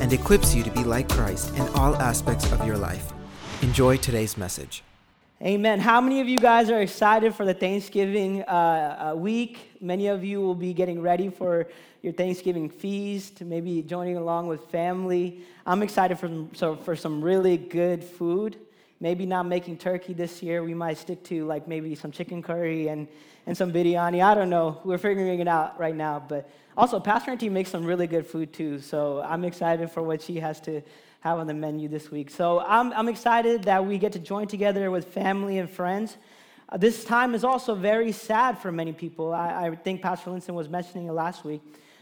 and equips you to be like Christ in all aspects of your life. Enjoy today's message. Amen. How many of you guys are excited for the Thanksgiving uh, uh, week? Many of you will be getting ready for your Thanksgiving feast, maybe joining along with family. I'm excited for, so, for some really good food. Maybe not making turkey this year. We might stick to like maybe some chicken curry and, and some biryani. I don't know. We're figuring it out right now. But also, Pastor Auntie makes some really good food too. So I'm excited for what she has to have on the menu this week. So I'm, I'm excited that we get to join together with family and friends. Uh, this time is also very sad for many people. I, I think Pastor Linson was mentioning it last week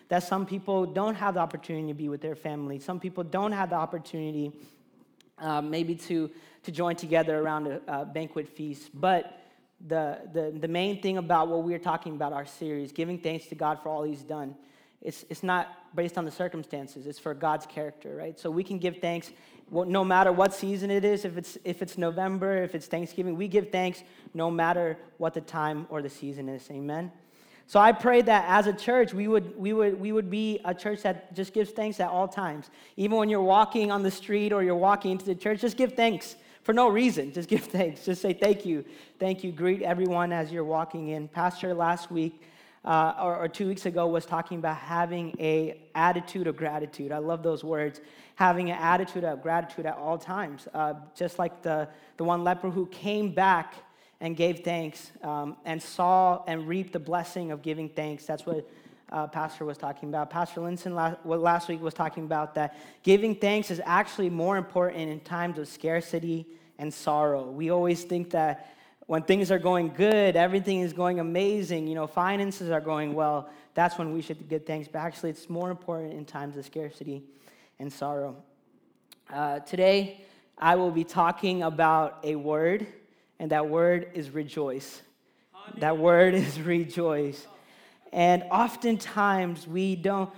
that some people don't have the opportunity to be with their family. Some people don't have the opportunity uh, maybe to to join together around a, a banquet feast. But the, the, the main thing about what we're talking about, our series, giving thanks to God for all He's done, it's, it's not based on the circumstances, it's for God's character, right? So we can give thanks no matter what season it is, if it's, if it's November, if it's Thanksgiving, we give thanks no matter what the time or the season is. Amen? So I pray that as a church, we would, we, would, we would be a church that just gives thanks at all times. Even when you're walking on the street or you're walking into the church, just give thanks for no reason. Just give thanks. Just say thank you. Thank you. Greet everyone as you're walking in. Pastor last week uh, or, or, two weeks ago was talking about having a attitude of gratitude. I love those words. Having an attitude of gratitude at all times. Uh, just like the, the one leper who came back and gave thanks um, and saw and reaped the blessing of giving thanks. That's what uh, Pastor was talking about. Pastor Linson last, last week was talking about that giving thanks is actually more important in times of scarcity and sorrow. We always think that when things are going good, everything is going amazing, you know, finances are going well, that's when we should give thanks. But actually, it's more important in times of scarcity and sorrow. Uh, today, I will be talking about a word, and that word is rejoice. That word is rejoice. And oftentimes, we don't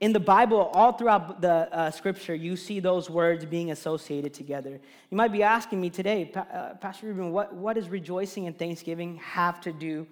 in the Bible, all throughout the uh, scripture, you see those words being associated together. You might be asking me today, uh, Pastor Ruben, what, what does rejoicing and thanksgiving have to do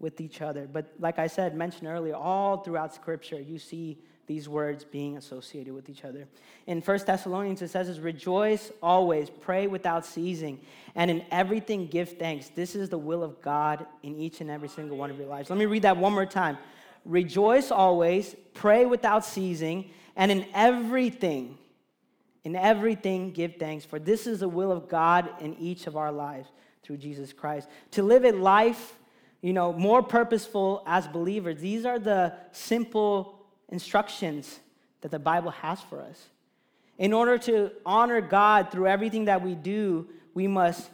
with each other? But like I said, mentioned earlier, all throughout scripture, you see these words being associated with each other. In 1 Thessalonians, it says, is rejoice always, pray without ceasing, and in everything give thanks. This is the will of God in each and every single one of your lives. Let me read that one more time. Rejoice always, pray without ceasing, and in everything, in everything give thanks, for this is the will of God in each of our lives through Jesus Christ. To live a life, you know, more purposeful as believers. These are the simple instructions that the Bible has for us. In order to honor God through everything that we do, we must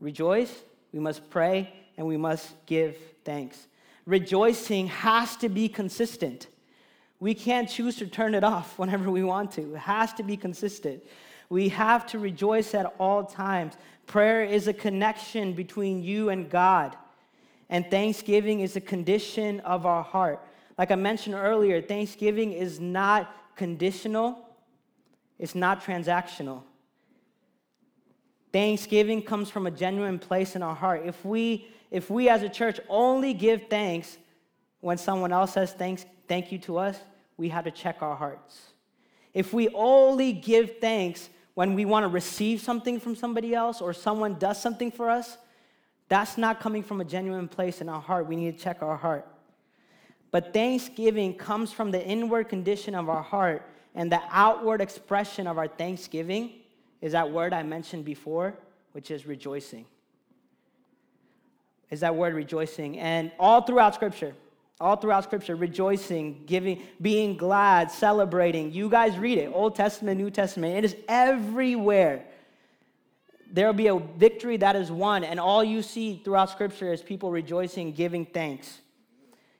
rejoice, we must pray, and we must give thanks rejoicing has to be consistent. We can't choose to turn it off whenever we want to. It has to be consistent. We have to rejoice at all times. Prayer is a connection between you and God, and thanksgiving is a condition of our heart. Like I mentioned earlier, thanksgiving is not conditional, it's not transactional. Thanksgiving comes from a genuine place in our heart. If we if we as a church only give thanks when someone else says thanks, thank you to us, we have to check our hearts. If we only give thanks when we want to receive something from somebody else or someone does something for us, that's not coming from a genuine place in our heart. We need to check our heart. But thanksgiving comes from the inward condition of our heart, and the outward expression of our thanksgiving is that word I mentioned before, which is rejoicing is that word rejoicing. And all throughout Scripture, all throughout Scripture, rejoicing, giving, being glad, celebrating. You guys read it, Old Testament, New Testament. It is everywhere. There will be a victory that is won, and all you see throughout Scripture is people rejoicing, giving thanks.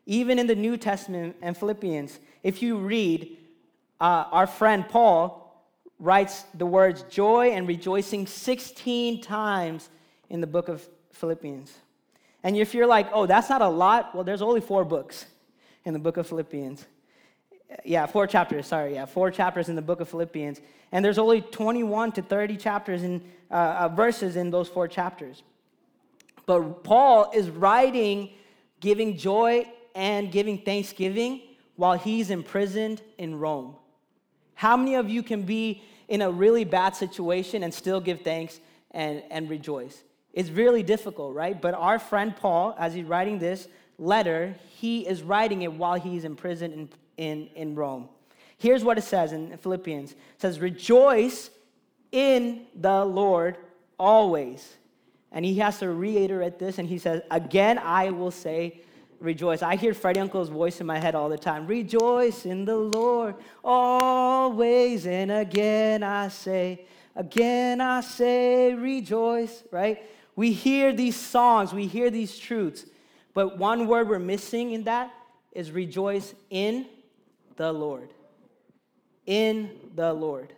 Even in the New Testament and Philippians, if you read, uh, our friend Paul writes the words joy and rejoicing 16 times in the book of Philippians. And if you're like, oh, that's not a lot, well, there's only four books in the book of Philippians. Yeah, four chapters, sorry, yeah, four chapters in the book of Philippians. And there's only 21 to 30 chapters in uh, uh, verses in those four chapters. But Paul is writing, giving joy and giving thanksgiving while he's imprisoned in Rome. How many of you can be in a really bad situation and still give thanks and, and rejoice? It's really difficult, right? But our friend Paul, as he's writing this letter, he is writing it while he's in prison in, in, in Rome. Here's what it says in Philippians. It says, Rejoice in the Lord always. And he has to reiterate this, and he says, Again, I will say, rejoice. I hear Freddie Uncle's voice in my head all the time. Rejoice in the Lord always. And again I say, again I say, rejoice, right? We hear these songs, we hear these truths, but one word we're missing in that is rejoice in the Lord. In the Lord.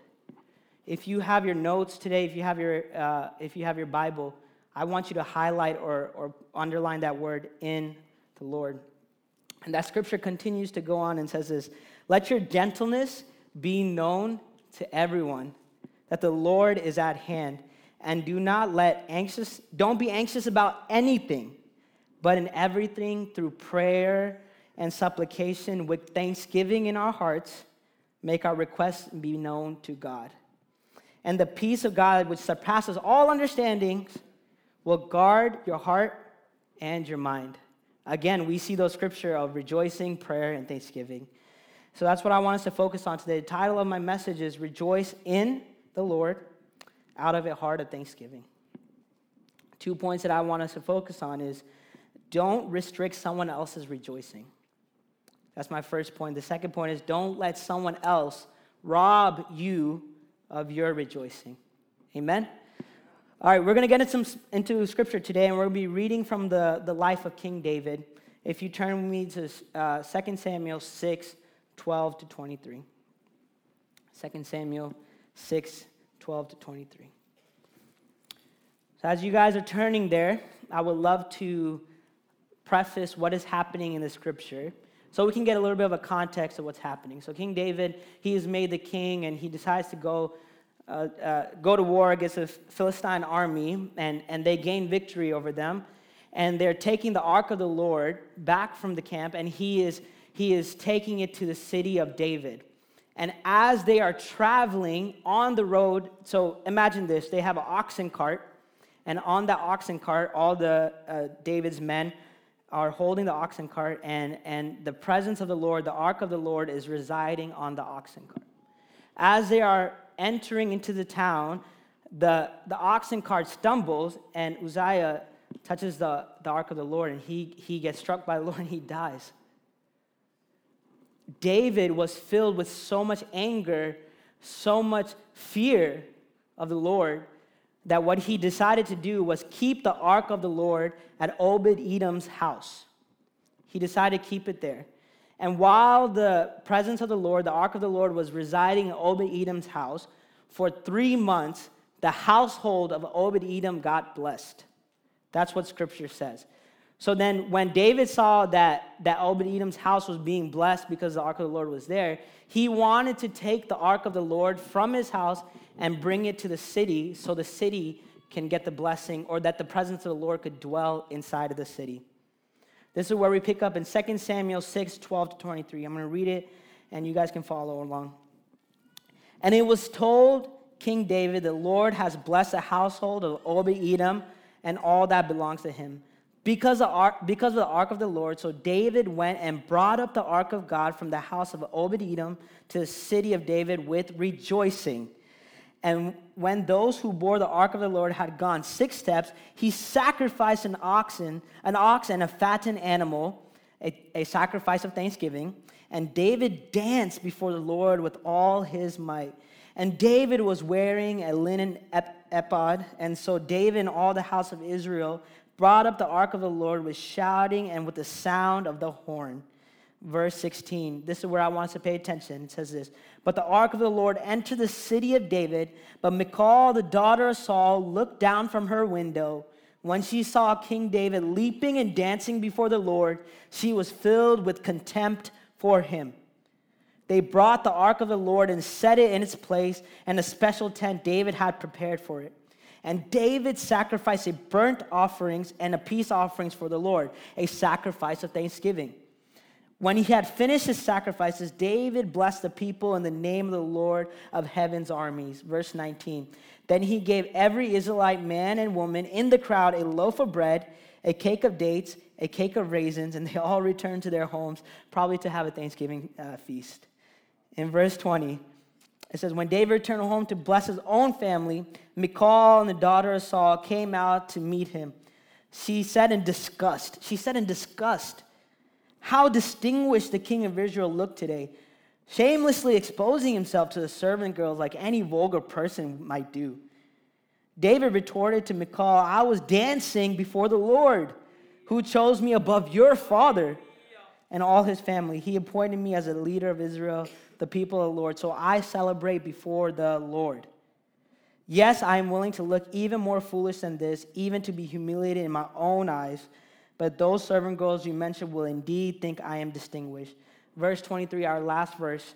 If you have your notes today, if you have your, uh, if you have your Bible, I want you to highlight or, or underline that word in the Lord. And that scripture continues to go on and says this Let your gentleness be known to everyone, that the Lord is at hand. And do not let anxious, don't be anxious about anything, but in everything through prayer and supplication with thanksgiving in our hearts, make our requests be known to God. And the peace of God, which surpasses all understandings, will guard your heart and your mind Again, we see those scripture of rejoicing, prayer, and thanksgiving. So that's what I want us to focus on today. The title of my message is Rejoice in the Lord out of a heart of thanksgiving. Two points that I want us to focus on is don't restrict someone else's rejoicing. That's my first point. The second point is don't let someone else rob you of your rejoicing. Amen? All right, we're going to get into, into scripture today, and we're going to be reading from the, the life of King David. If you turn with me to uh, 2 Samuel 6, 12 to 23. 2 Samuel 6, 12 to 23. So, as you guys are turning there, I would love to preface what is happening in the scripture so we can get a little bit of a context of what's happening. So, King David, he is made the king, and he decides to go uh, uh, go to war against the Philistine army, and, and they gain victory over them. And they're taking the ark of the Lord back from the camp, and he is, he is taking it to the city of David. And as they are traveling on the road, so imagine this they have an oxen cart, and on that oxen cart, all the uh, David's men are holding the oxen cart, and, and the presence of the Lord, the ark of the Lord, is residing on the oxen cart. As they are entering into the town, the, the oxen cart stumbles, and Uzziah touches the, the ark of the Lord, and he, he gets struck by the Lord and he dies. David was filled with so much anger, so much fear of the Lord, that what he decided to do was keep the ark of the Lord at Obed Edom's house. He decided to keep it there. And while the presence of the Lord, the ark of the Lord, was residing in Obed Edom's house, for three months, the household of Obed Edom got blessed. That's what scripture says. So then, when David saw that, that Obed Edom's house was being blessed because the ark of the Lord was there, he wanted to take the ark of the Lord from his house and bring it to the city so the city can get the blessing or that the presence of the Lord could dwell inside of the city. This is where we pick up in 2 Samuel 6 12 to 23. I'm going to read it and you guys can follow along. And it was told King David, The Lord has blessed the household of Obed Edom and all that belongs to him. Because of, because of the ark of the Lord, so David went and brought up the ark of God from the house of Obed Edom to the city of David with rejoicing. And when those who bore the ark of the Lord had gone six steps, he sacrificed an oxen, an ox and a fattened animal, a, a sacrifice of thanksgiving. And David danced before the Lord with all his might. And David was wearing a linen ephod. And so David and all the house of Israel brought up the ark of the Lord with shouting and with the sound of the horn verse 16. This is where I want us to pay attention. It says this But the ark of the Lord entered the city of David. But Michal, the daughter of Saul, looked down from her window. When she saw King David leaping and dancing before the Lord, she was filled with contempt for him. They brought the ark of the Lord and set it in its place and a special tent David had prepared for it. And David sacrificed a burnt offerings and a peace offerings for the Lord, a sacrifice of thanksgiving. When he had finished his sacrifices, David blessed the people in the name of the Lord of heaven's armies. Verse 19. Then he gave every Israelite man and woman in the crowd a loaf of bread, a cake of dates, a cake of raisins, and they all returned to their homes, probably to have a Thanksgiving uh, feast. In verse 20, it says, When David returned home to bless his own family, Michal and the daughter of Saul came out to meet him. She said in disgust, she said in disgust, how distinguished the king of Israel looked today, shamelessly exposing himself to the servant girls like any vulgar person might do. David retorted to Michal, I was dancing before the Lord, who chose me above your father and all his family. He appointed me as a leader of Israel, the people of the Lord. So I celebrate before the Lord. Yes, I am willing to look even more foolish than this, even to be humiliated in my own eyes but those servant girls you mentioned will indeed think I am distinguished. Verse 23, our last verse.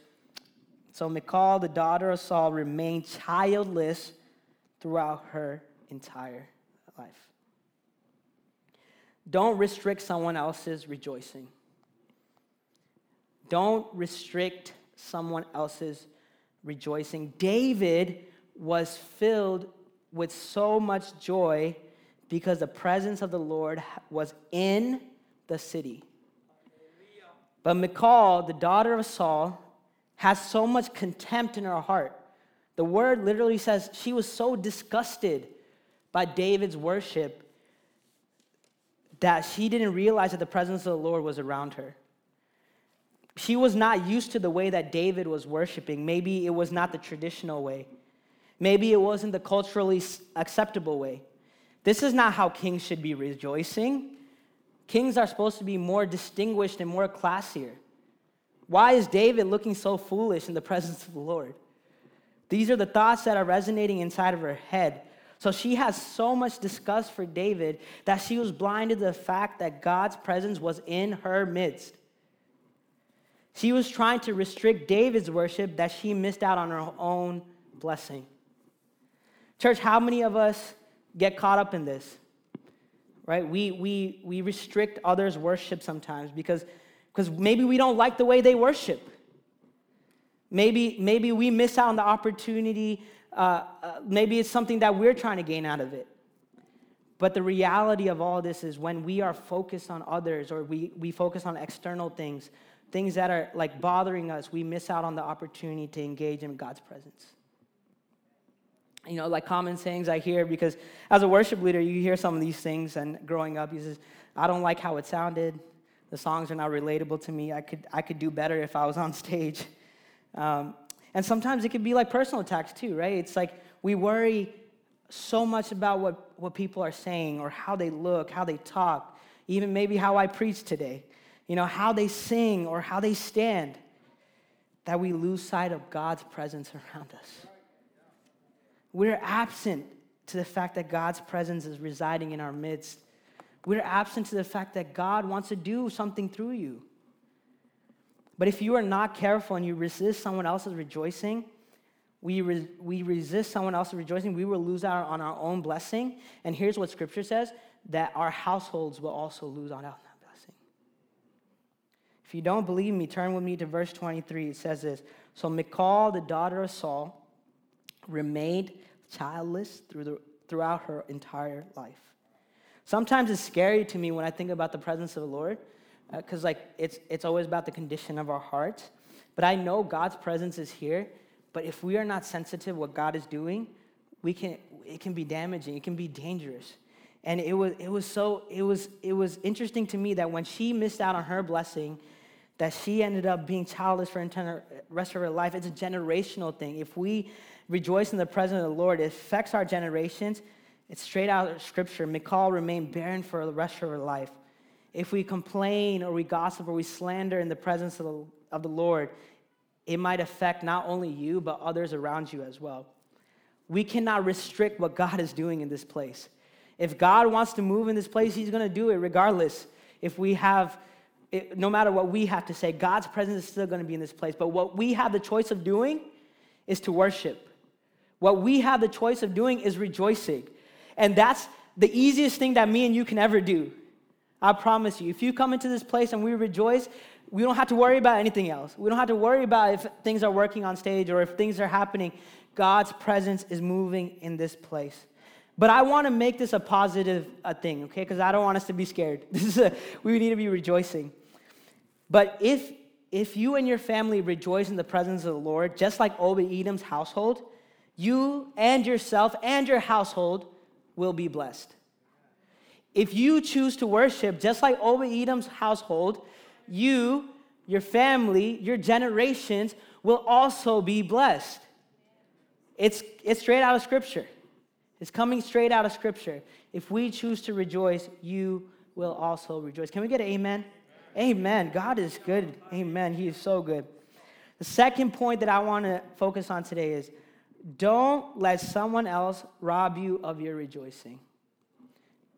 So Michal, the daughter of Saul, remained childless throughout her entire life. Don't restrict someone else's rejoicing. Don't restrict someone else's rejoicing. David was filled with so much joy because the presence of the Lord was in the city. But Michal, the daughter of Saul, has so much contempt in her heart. The word literally says she was so disgusted by David's worship that she didn't realize that the presence of the Lord was around her. She was not used to the way that David was worshiping. Maybe it was not the traditional way. Maybe it wasn't the culturally acceptable way. This is not how kings should be rejoicing. Kings are supposed to be more distinguished and more classier. Why is David looking so foolish in the presence of the Lord? These are the thoughts that are resonating inside of her head. So she has so much disgust for David that she was blinded to the fact that God's presence was in her midst. She was trying to restrict David's worship that she missed out on her own blessing. Church, how many of us get caught up in this, right? We, we, we restrict others' worship sometimes because, because maybe we don't like the way they worship. Maybe, maybe we miss out on the opportunity. Uh, uh, maybe it's something that we're trying to gain out of it. But the reality of all this is when we are focused on others or we, we focus on external things, things that are like bothering us, we miss out on the opportunity to engage in God's presence you know, like common sayings I hear because as a worship leader, you hear some of these things. And growing up, he says, I don't like how it sounded. The songs are not relatable to me. I could, I could do better if I was on stage. Um, and sometimes it can be like personal attacks too, right? It's like we worry so much about what, what people are saying or how they look, how they talk, even maybe how I preach today, you know, how they sing or how they stand, that we lose sight of God's presence around us. We're absent to the fact that God's presence is residing in our midst. We're absent to the fact that God wants to do something through you. But if you are not careful and you resist someone else's rejoicing, we, re- we resist someone else's rejoicing, we will lose out on our own blessing. And here's what scripture says that our households will also lose out on that blessing. If you don't believe me, turn with me to verse 23. It says this So Michal, the daughter of Saul, remained childless through the, throughout her entire life. Sometimes it's scary to me when I think about the presence of the Lord, because uh, like it's it's always about the condition of our hearts. But I know God's presence is here. But if we are not sensitive what God is doing, we can it can be damaging. It can be dangerous. And it was it was so it was it was interesting to me that when she missed out on her blessing, that she ended up being childless for the rest of her life. It's a generational thing. If we rejoice in the presence of the Lord. It affects our generations. It's straight out of scripture. Michal remained barren for the rest of her life. If we complain or we gossip or we slander in the presence of the, of the Lord, it might affect not only you, but others around you as well. We cannot restrict what God is doing in this place. If God wants to move in this place, He's going to do it regardless. If we have, no matter what we have to say, God's presence is still going to be in this place. But what we have the choice of doing is to worship. What we have the choice of doing is rejoicing. And that's the easiest thing that me and you can ever do. I promise you. If you come into this place and we rejoice, we don't have to worry about anything else. We don't have to worry about if things are working on stage or if things are happening. God's presence is moving in this place. But I want to make this a positive uh, thing, okay? Because I don't want us to be scared. This is a, we need to be rejoicing. But if if you and your family rejoice in the presence of the Lord, just like Obed Edom's household, you and yourself and your household will be blessed. If you choose to worship, just like Obed Edom's household, you, your family, your generations will also be blessed. It's, it's straight out of Scripture. It's coming straight out of Scripture. If we choose to rejoice, you will also rejoice. Can we get an amen? Amen. God is good. Amen. He is so good. The second point that I want to focus on today is don't let someone else rob you of your rejoicing.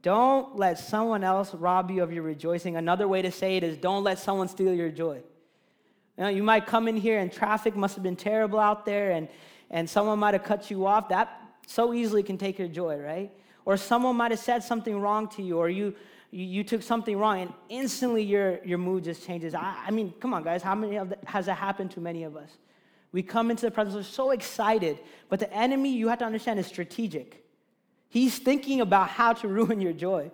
Don't let someone else rob you of your rejoicing. Another way to say it is don't let someone steal your joy. You, know, you might come in here and traffic must have been terrible out there and, and someone might have cut you off. That so easily can take your joy, right? Or someone might have said something wrong to you, or you, you, you took something wrong, and instantly your, your mood just changes. I, I mean, come on, guys, how many of has that happened to many of us? We come into the presence, we're so excited, but the enemy, you have to understand, is strategic. He's thinking about how to ruin your joy.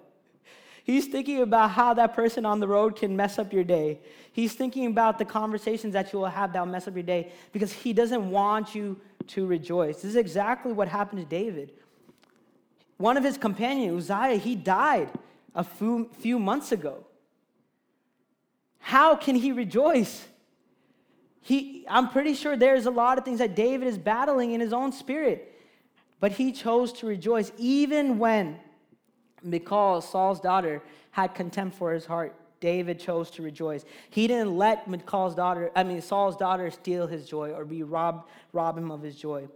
He's thinking about how that person on the road can mess up your day. He's thinking about the conversations that you will have that will mess up your day because he doesn't want you to rejoice. This is exactly what happened to David. One of his companions, Uzziah, he died a few, few months ago. How can he rejoice? He, I'm pretty sure there's a lot of things that David is battling in his own spirit, but he chose to rejoice even when Michal, Saul's daughter, had contempt for his heart. David chose to rejoice. He didn't let Michal's daughter, I mean Saul's daughter steal his joy or be robbed, rob him of his joy.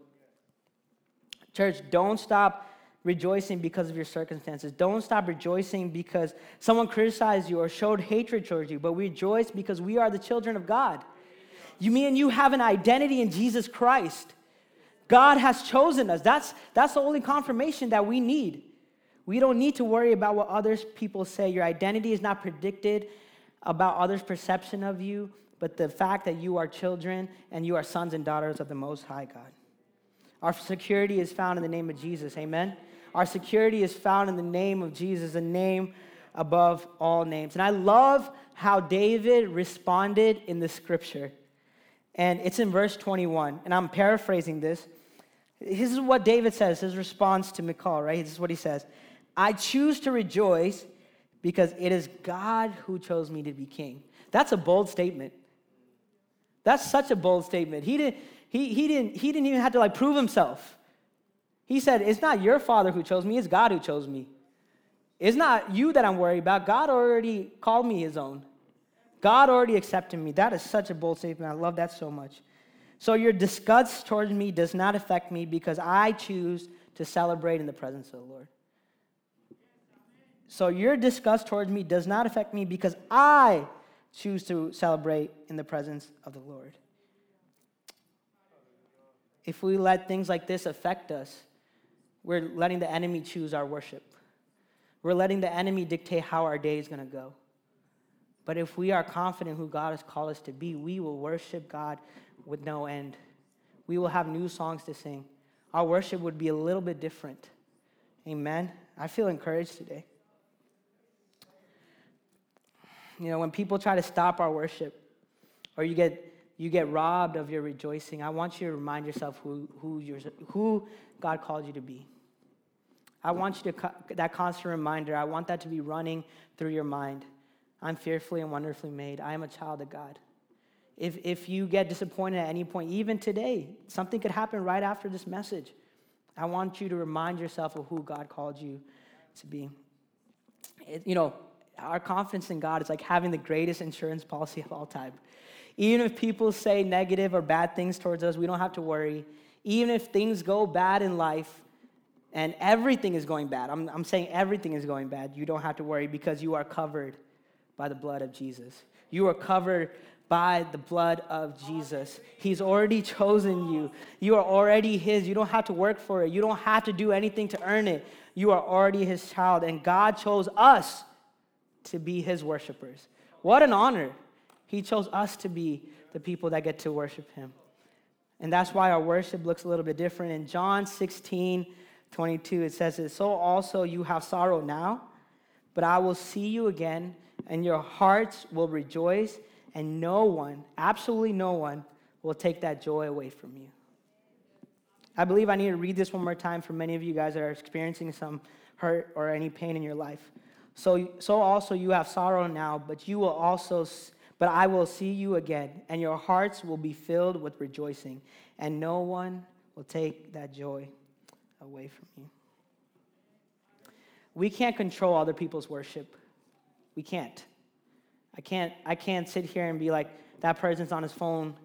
Church, don't stop rejoicing because of your circumstances. Don't stop rejoicing because someone criticized you or showed hatred towards you, but rejoice because we are the children of God. You mean you have an identity in Jesus Christ. God has chosen us. That's, that's the only confirmation that we need. We don't need to worry about what others people say. Your identity is not predicted about others' perception of you, but the fact that you are children and you are sons and daughters of the Most High God. Our security is found in the name of Jesus. Amen. Our security is found in the name of Jesus, the name above all names. And I love how David responded in the scripture. And it's in verse 21. And I'm paraphrasing this. This is what David says, his response to Michal, right? This is what he says. I choose to rejoice because it is God who chose me to be king. That's a bold statement. That's such a bold statement. He didn't, he, he didn't, he didn't even have to like prove himself. He said, It's not your father who chose me, it's God who chose me. It's not you that I'm worried about. God already called me his own. God already accepted me. That is such a bold statement. I love that so much. So your disgust towards me does not affect me because I choose to celebrate in the presence of the Lord. So your disgust towards me does not affect me because I choose to celebrate in the presence of the Lord. If we let things like this affect us, we're letting the enemy choose our worship. We're letting the enemy dictate how our day is going to go. But if we are confident who God has called us to be, we will worship God with no end. We will have new songs to sing. Our worship would be a little bit different. Amen. I feel encouraged today. You know, when people try to stop our worship or you get, you get robbed of your rejoicing, I want you to remind yourself who, who, you're, who God called you to be. I want you to, that constant reminder, I want that to be running through your mind. I'm fearfully and wonderfully made. I am a child of God. If, if you get disappointed at any point, even today, something could happen right after this message. I want you to remind yourself of who God called you to be. It, you know, our confidence in God is like having the greatest insurance policy of all time. Even if people say negative or bad things towards us, we don't have to worry. Even if things go bad in life and everything is going bad, I'm, I'm saying everything is going bad, you don't have to worry because you are covered by the blood of Jesus. You are covered by the blood of Jesus. He's already chosen you. You are already His. You don't have to work for it, you don't have to do anything to earn it. You are already His child, and God chose us to be His worshipers. What an honor! He chose us to be the people that get to worship Him. And that's why our worship looks a little bit different. In John 16, 22, it says, So also you have sorrow now, but I will see you again, and your hearts will rejoice and no one, absolutely no one, will take that joy away from you. I believe I need to read this one more time for many of you guys that are experiencing some hurt or any pain in your life. So, so also you have sorrow now, but you will also, but I will see you again, and your hearts will be filled with rejoicing, and no one will take that joy away from you. We can't control other people's worship. We can't. I can't, I can't sit here and be like, that person's on his phone.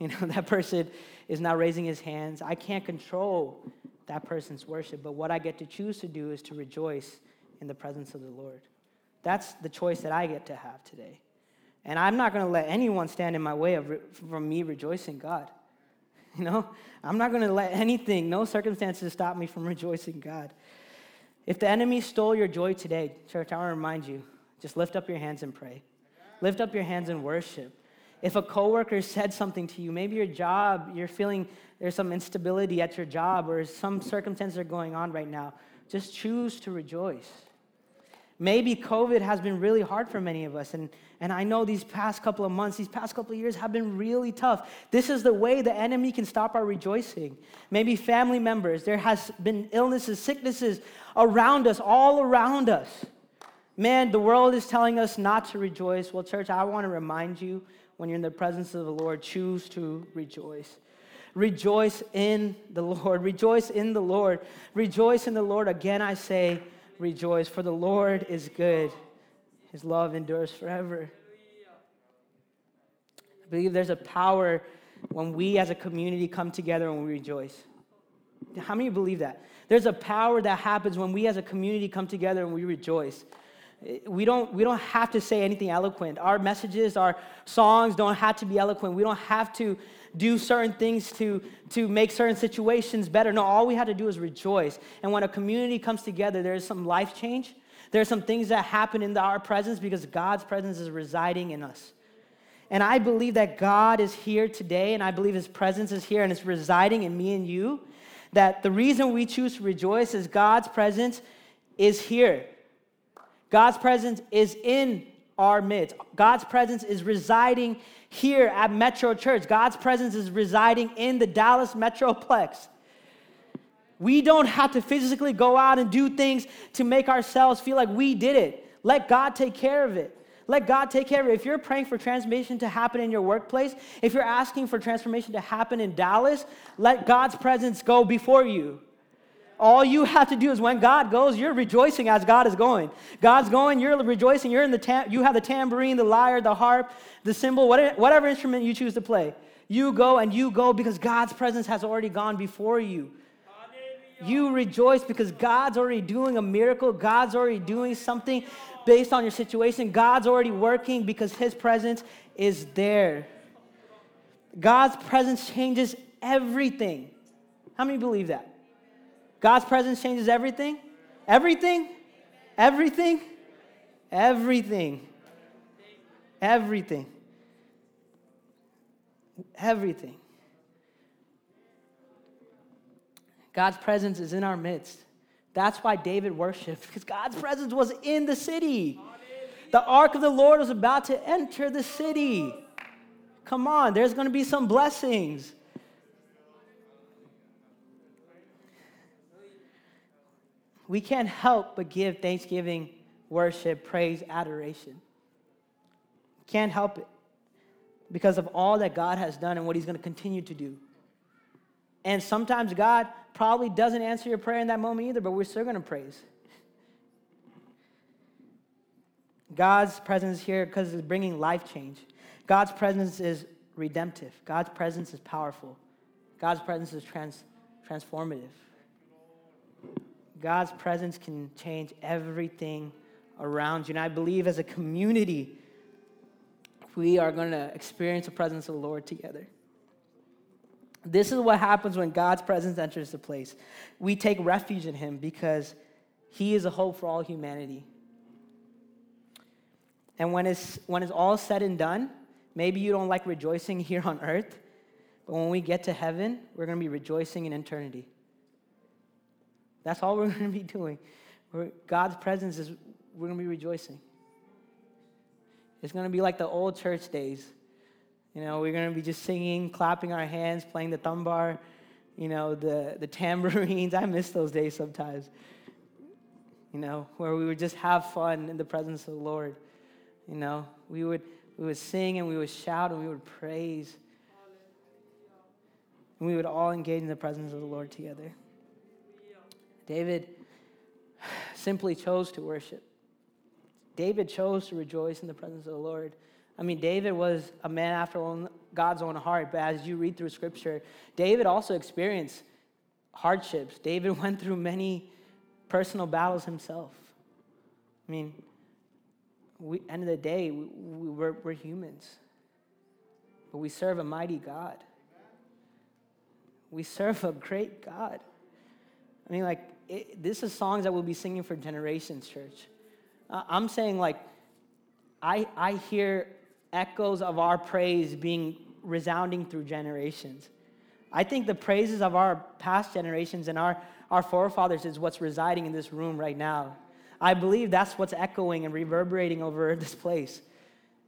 You know, that person is not raising his hands. I can't control that person's worship, but what I get to choose to do is to rejoice in the presence of the Lord. That's the choice that I get to have today. And I'm not going to let anyone stand in my way of from me rejoicing God. You know, I'm not going to let anything, no circumstances stop me from rejoicing God. If the enemy stole your joy today, church, I want to remind you, just lift up your hands and pray. Lift up your hands in worship. If a coworker said something to you, maybe your job, you're feeling there's some instability at your job or some circumstances are going on right now, just choose to rejoice. Maybe COVID has been really hard for many of us, and, and I know these past couple of months, these past couple of years have been really tough. This is the way the enemy can stop our rejoicing. Maybe family members, there has been illnesses, sicknesses around us, all around us. Man, the world is telling us not to rejoice. Well, church, I want to remind you when you're in the presence of the Lord, choose to rejoice. Rejoice in the Lord. Rejoice in the Lord. Rejoice in the Lord. Again, I say, rejoice, for the Lord is good. His love endures forever. I believe there's a power when we as a community come together and we rejoice. How many believe that? There's a power that happens when we as a community come together and we rejoice we don't, we don't have to say anything eloquent. Our messages, our songs don't have to be eloquent. We don't have to do certain things to, to make certain situations better. No, all we have to do is rejoice. And when a community comes together, there's some life change. There's some things that happen in our presence because God's presence is residing in us. And I believe that God is here today, and I believe His presence is here and it's residing in me and you. That the reason we choose to rejoice is God's presence is here. God's presence is in our midst. God's presence is residing here at Metro Church. God's presence is residing in the Dallas Metroplex. We don't have to physically go out and do things to make ourselves feel like we did it. Let God take care of it. Let God take care of it. If you're praying for transformation to happen in your workplace, if you're asking for transformation to happen in Dallas, let God's presence go before you. All you have to do is when God goes, you're rejoicing as God is going. God's going, you're rejoicing. You're in the tam- you have the tambourine, the lyre, the harp, the cymbal, whatever, whatever instrument you choose to play. You go and you go because God's presence has already gone before you. You rejoice because God's already doing a miracle. God's already doing something based on your situation. God's already working because His presence is there. God's presence changes everything. How many believe that? God's presence changes everything? Everything? Everything? Everything. Everything. Everything. God's presence is in our midst. That's why David worshiped, because God's presence was in the city. The ark of the Lord was about to enter the city. Come on, there's going to be some blessings. We can't help but give thanksgiving, worship, praise, adoration. Can't help it because of all that God has done and what He's going to continue to do. And sometimes God probably doesn't answer your prayer in that moment either, but we're still going to praise. God's presence here because it's bringing life change. God's presence is redemptive, God's presence is powerful, God's presence is trans- transformative. God's presence can change everything around you. And I believe as a community, we are going to experience the presence of the Lord together. This is what happens when God's presence enters the place. We take refuge in Him because He is a hope for all humanity. And when it's, when it's all said and done, maybe you don't like rejoicing here on earth, but when we get to heaven, we're going to be rejoicing in eternity. That's all we're going to be doing. We're, God's presence is, we're going to be rejoicing. It's going to be like the old church days. You know, we're going to be just singing, clapping our hands, playing the thumbar, you know, the, the tambourines. I miss those days sometimes, you know, where we would just have fun in the presence of the Lord. You know, we would, we would sing and we would shout and we would praise. And we would all engage in the presence of the Lord together. David simply chose to worship. David chose to rejoice in the presence of the Lord. I mean, David was a man after God's own heart, but as you read through scripture, David also experienced hardships. David went through many personal battles himself. I mean, we, end of the day, we, we, we're, we're humans, but we serve a mighty God. We serve a great God. I mean, like, it, this is songs that we'll be singing for generations, church. Uh, I'm saying, like, I, I hear echoes of our praise being resounding through generations. I think the praises of our past generations and our, our forefathers is what's residing in this room right now. I believe that's what's echoing and reverberating over this place.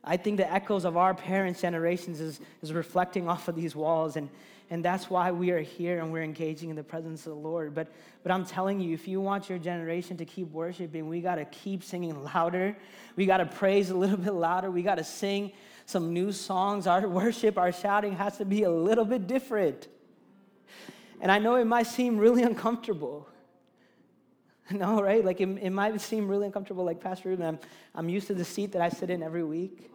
I think the echoes of our parents' generations is, is reflecting off of these walls. And, and that's why we are here and we're engaging in the presence of the Lord. But, but I'm telling you, if you want your generation to keep worshiping, we got to keep singing louder. We got to praise a little bit louder. We got to sing some new songs. Our worship, our shouting has to be a little bit different. And I know it might seem really uncomfortable. No, right? Like it, it might seem really uncomfortable, like Pastor Ruben. I'm, I'm used to the seat that I sit in every week.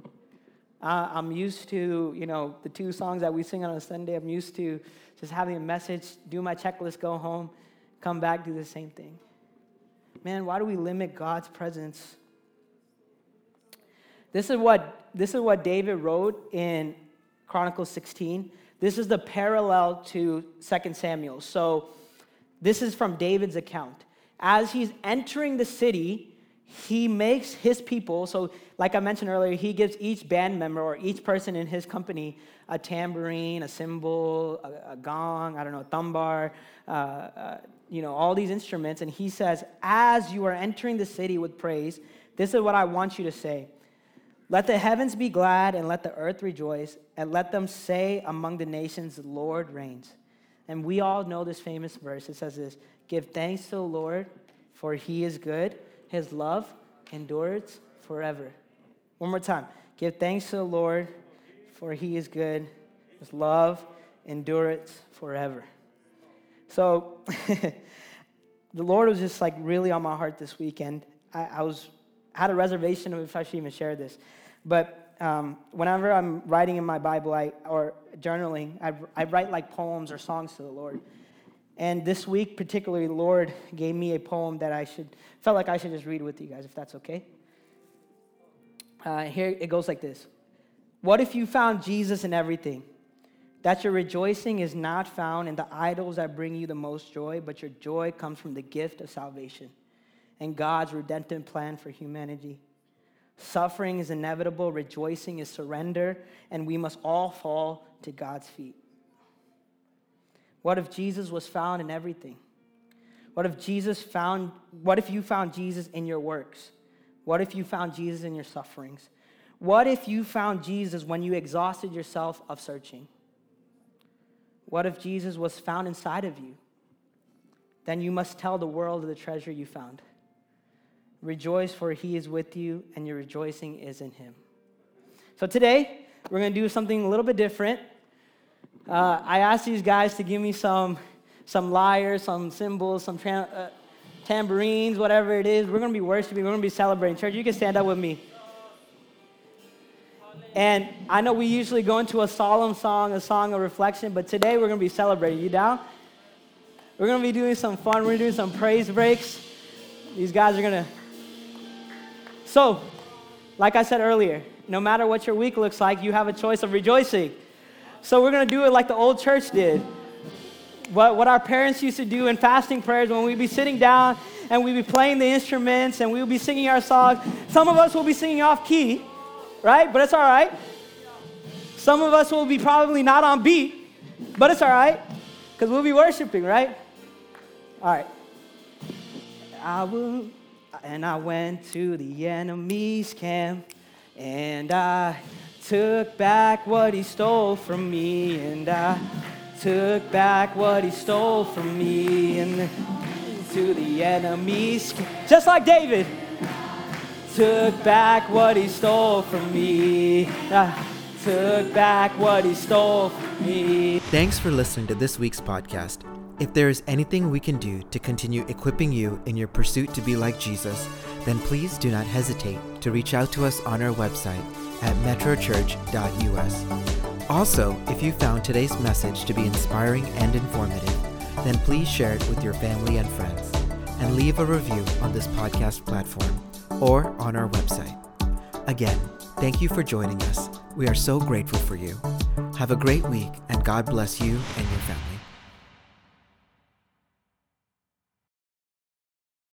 Uh, I'm used to, you know, the two songs that we sing on a Sunday. I'm used to just having a message, do my checklist, go home, come back, do the same thing. Man, why do we limit God's presence? This is what, this is what David wrote in Chronicles 16. This is the parallel to 2 Samuel. So this is from David's account. As he's entering the city, he makes his people, so like I mentioned earlier, he gives each band member or each person in his company a tambourine, a cymbal, a, a gong, I don't know, a thumbar, uh, uh, you know, all these instruments. And he says, as you are entering the city with praise, this is what I want you to say. Let the heavens be glad and let the earth rejoice, and let them say among the nations, the Lord reigns. And we all know this famous verse. It says this Give thanks to the Lord, for he is good his love endures forever. One more time. Give thanks to the Lord, for he is good. His love endureth forever. So, the Lord was just like really on my heart this weekend. I, I was had a reservation if I should even share this, but um, whenever I'm writing in my Bible I, or journaling, I, I write like poems or songs to the Lord. And this week, particularly, the Lord gave me a poem that I should, felt like I should just read with you guys, if that's okay. Uh, here it goes like this What if you found Jesus in everything? That your rejoicing is not found in the idols that bring you the most joy, but your joy comes from the gift of salvation and God's redemptive plan for humanity. Suffering is inevitable, rejoicing is surrender, and we must all fall to God's feet. What if Jesus was found in everything? What if Jesus found what if you found Jesus in your works? What if you found Jesus in your sufferings? What if you found Jesus when you exhausted yourself of searching? What if Jesus was found inside of you? Then you must tell the world of the treasure you found. Rejoice, for he is with you, and your rejoicing is in him. So today, we're going to do something a little bit different. Uh, I asked these guys to give me some, some lyres, some cymbals, some tra- uh, tambourines, whatever it is. We're going to be worshiping. We're going to be celebrating. Church, you can stand up with me. And I know we usually go into a solemn song, a song of reflection, but today we're going to be celebrating. You down? We're going to be doing some fun. We're doing some praise breaks. These guys are going to. So, like I said earlier, no matter what your week looks like, you have a choice of rejoicing. So, we're going to do it like the old church did. What, what our parents used to do in fasting prayers when we'd be sitting down and we'd be playing the instruments and we would be singing our songs. Some of us will be singing off key right? But it's all right. Some of us will be probably not on beat, but it's all right because we'll be worshiping, right? All right. I will, and I went to the enemy's camp, and I took back what he stole from me, and I took back what he stole from me, and to the enemy's just like David took back what he stole from me. I took back what he stole from me. Thanks for listening to this week's podcast. If there is anything we can do to continue equipping you in your pursuit to be like Jesus, then please do not hesitate to reach out to us on our website at metrochurch.us. Also, if you found today's message to be inspiring and informative, then please share it with your family and friends and leave a review on this podcast platform or on our website. Again, thank you for joining us. We are so grateful for you. Have a great week, and God bless you and your family.